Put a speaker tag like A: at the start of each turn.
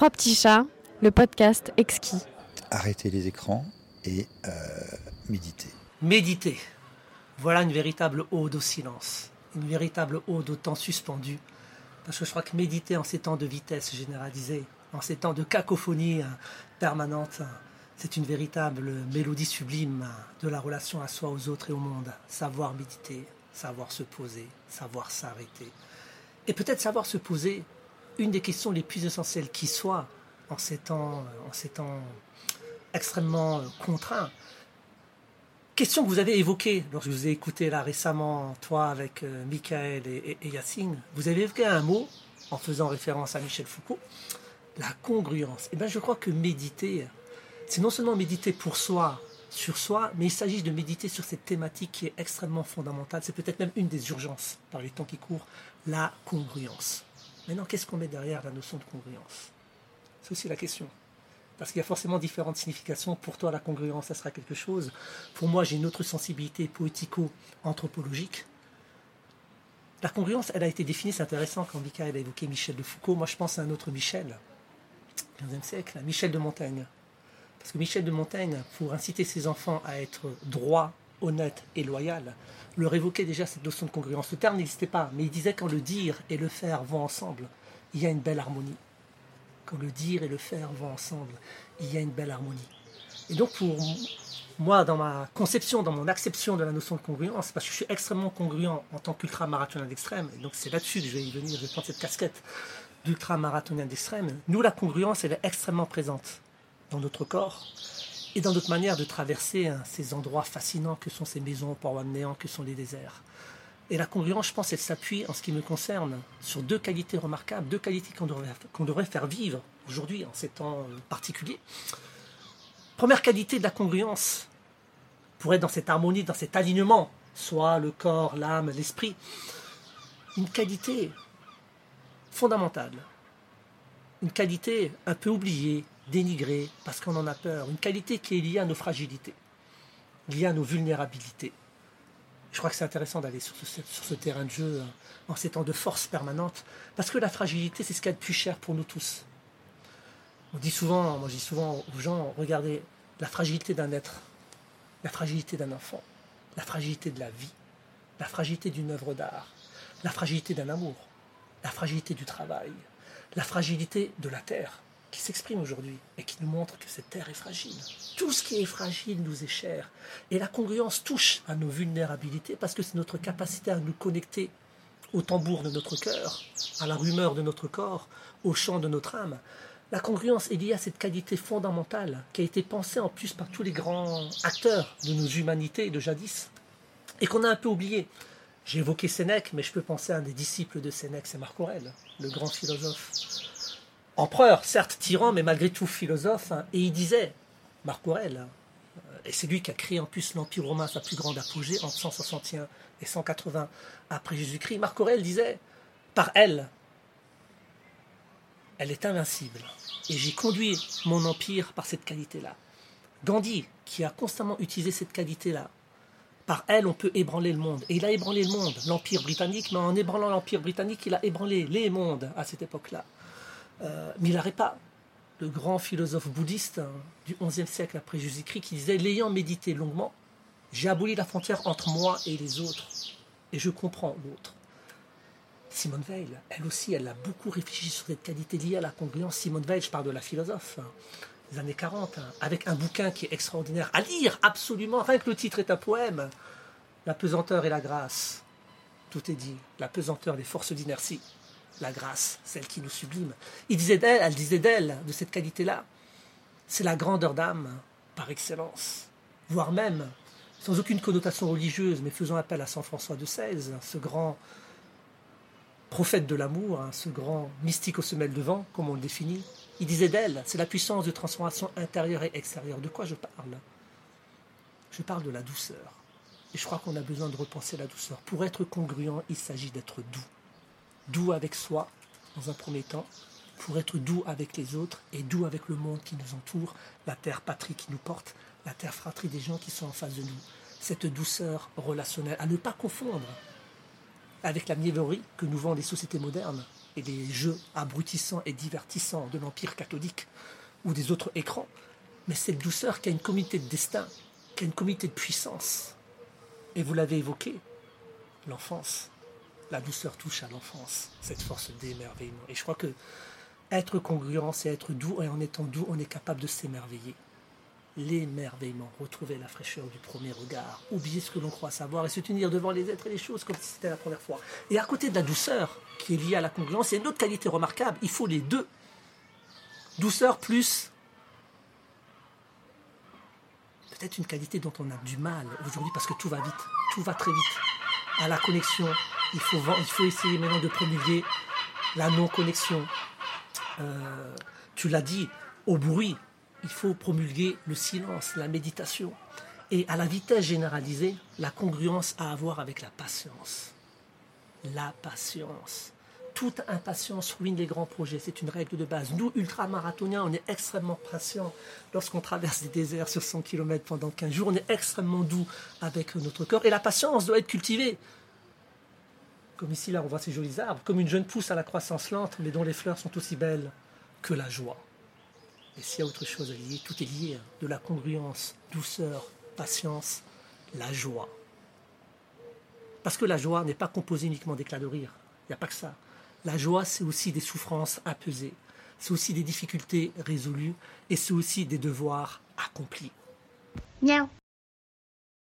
A: Trois petits chats, le podcast exquis.
B: Arrêtez les écrans et euh, méditer.
C: Méditer. Voilà une véritable ode au silence, une véritable ode au temps suspendu. Parce que je crois que méditer en ces temps de vitesse généralisée, en ces temps de cacophonie hein, permanente, c'est une véritable mélodie sublime de la relation à soi, aux autres et au monde. Savoir méditer, savoir se poser, savoir s'arrêter. Et peut-être savoir se poser une des questions les plus essentielles qui soit en ces temps, en ces temps extrêmement contraints. Question que vous avez évoquée lorsque je vous ai écouté là récemment, toi avec euh, Michael et, et, Yacine. Vous avez évoqué un mot en faisant référence à Michel Foucault, la congruence. Et eh bien, je crois que méditer, c'est non seulement méditer pour soi, sur soi, mais il s'agit de méditer sur cette thématique qui est extrêmement fondamentale. C'est peut-être même une des urgences par les temps qui courent, la congruence. Maintenant, qu'est-ce qu'on met derrière la notion de congruence? C'est aussi la question. Parce qu'il y a forcément différentes significations. Pour toi, la congruence, ça sera quelque chose. Pour moi, j'ai une autre sensibilité poético-anthropologique. La congruence, elle a été définie, c'est intéressant quand Michael a évoqué Michel de Foucault. Moi, je pense à un autre Michel, 15e siècle, Michel de Montaigne. Parce que Michel de Montaigne, pour inciter ses enfants à être droits, honnêtes et loyaux, leur évoquait déjà cette notion de congruence. Le terme n'existait pas, mais il disait quand le dire et le faire vont ensemble, il y a une belle harmonie. Quand le dire et le faire vont ensemble, il y a une belle harmonie. Et donc pour moi, dans ma conception, dans mon acception de la notion de congruence, parce que je suis extrêmement congruent en tant qu'ultra-marathonien d'extrême, et donc c'est là-dessus que je vais y venir, je vais prendre cette casquette d'ultra-marathonien d'extrême, nous, la congruence, elle est extrêmement présente dans notre corps et dans notre manière de traverser hein, ces endroits fascinants que sont ces maisons port de néant, que sont les déserts. Et la congruence, je pense, elle s'appuie, en ce qui me concerne, sur deux qualités remarquables, deux qualités qu'on devrait, qu'on devrait faire vivre aujourd'hui, en ces temps particuliers. Première qualité de la congruence, pour être dans cette harmonie, dans cet alignement, soit le corps, l'âme, l'esprit, une qualité fondamentale, une qualité un peu oubliée, dénigrée, parce qu'on en a peur, une qualité qui est liée à nos fragilités, liée à nos vulnérabilités. Je crois que c'est intéressant d'aller sur ce, terrain de jeu en ces temps de force permanente, parce que la fragilité, c'est ce qu'il y a de plus cher pour nous tous. On dit souvent, moi je dis souvent aux gens, regardez la fragilité d'un être, la fragilité d'un enfant, la fragilité de la vie, la fragilité d'une œuvre d'art, la fragilité d'un amour, la fragilité du travail, la fragilité de la terre qui s'exprime aujourd'hui et qui nous montre que cette terre est fragile. Tout ce qui est fragile nous est cher. Et la congruence touche à nos vulnérabilités parce que c'est notre capacité à nous connecter au tambour de notre cœur, à la rumeur de notre corps, au chant de notre âme. La congruence est liée à cette qualité fondamentale qui a été pensée en plus par tous les grands acteurs de nos humanités de jadis et qu'on a un peu oublié. J'ai évoqué Sénèque, mais je peux penser à un des disciples de Sénèque, c'est Marc Aurèle, le grand philosophe. Empereur, certes tyran, mais malgré tout philosophe. Hein. et il disait, Marc Aurèle, hein, et c'est lui qui a créé en plus l'Empire romain, sa plus grande apogée, entre 161 et 180 après Jésus-Christ. Marc Aurèle disait, par elle, elle est invincible. Et j'ai conduit mon empire par cette qualité-là. Gandhi, qui a constamment utilisé cette qualité-là, par elle, on peut ébranler le monde. Et il a ébranlé le monde, l'Empire britannique, mais en ébranlant l'Empire britannique, il a ébranlé les mondes à cette époque-là. Euh, mais il n'arrête pas. Le grand philosophe bouddhiste hein, du XIe siècle après Jésus-Christ qui disait L'ayant médité longuement, j'ai aboli la frontière entre moi et les autres, et je comprends l'autre. Simone Veil, elle aussi, elle a beaucoup réfléchi sur cette qualité liée à la congruence. Simone Veil, je parle de la philosophe, hein, des années 40, hein, avec un bouquin qui est extraordinaire à lire, absolument. Rien que le titre est un poème. La pesanteur et la grâce. Tout est dit. La pesanteur des forces d'inertie. La grâce, celle qui nous sublime. Il disait d'elle, elle disait d'elle, de cette qualité-là. C'est la grandeur d'âme, par excellence. Voire même, sans aucune connotation religieuse, mais faisant appel à Saint François de Sèze, ce grand prophète de l'amour, hein, ce grand mystique aux semelles de vent, comme on le définit, il disait d'elle, c'est la puissance de transformation intérieure et extérieure. De quoi je parle? Je parle de la douceur. Et je crois qu'on a besoin de repenser la douceur. Pour être congruent, il s'agit d'être doux. Doux avec soi, dans un premier temps, pour être doux avec les autres et doux avec le monde qui nous entoure, la terre patrie qui nous porte, la terre fratrie des gens qui sont en face de nous. Cette douceur relationnelle, à ne pas confondre avec la mièvrerie que nous vendent les sociétés modernes, et les jeux abrutissants et divertissants de l'Empire catholique ou des autres écrans, mais cette douceur qui a une communauté de destin, qui a une communauté de puissance. Et vous l'avez évoqué, l'enfance. La douceur touche à l'enfance, cette force d'émerveillement. Et je crois que être congruent, c'est être doux, et en étant doux, on est capable de s'émerveiller. L'émerveillement, retrouver la fraîcheur du premier regard, oublier ce que l'on croit savoir et se tenir devant les êtres et les choses comme si c'était la première fois. Et à côté de la douceur, qui est liée à la congruence, il y a une autre qualité remarquable, il faut les deux. Douceur plus peut-être une qualité dont on a du mal aujourd'hui parce que tout va vite, tout va très vite. À la connexion, il faut, essayer maintenant de promulguer la non-connexion. Euh, tu l'as dit, au bruit, il faut promulguer le silence, la méditation. Et à la vitesse généralisée, la congruence à avoir avec la patience. La patience toute impatience ruine les grands projets. C'est une règle de base. Nous, ultramarathoniens, on est extrêmement patients lorsqu'on traverse des déserts sur 100 km pendant 15 jours. On est extrêmement doux avec notre corps. Et la patience doit être cultivée. Comme ici, là, on voit ces jolis arbres. Comme une jeune pousse à la croissance lente, mais dont les fleurs sont aussi belles que la joie. Et s'il y a autre chose à lier, tout est lié. Hein. De la congruence, douceur, patience, la joie. Parce que la joie n'est pas composée uniquement d'éclats de rire. Il n'y a pas que ça. La joie, c'est aussi des souffrances apaisées, c'est aussi des difficultés résolues et c'est aussi des devoirs accomplis.
A: Miaou.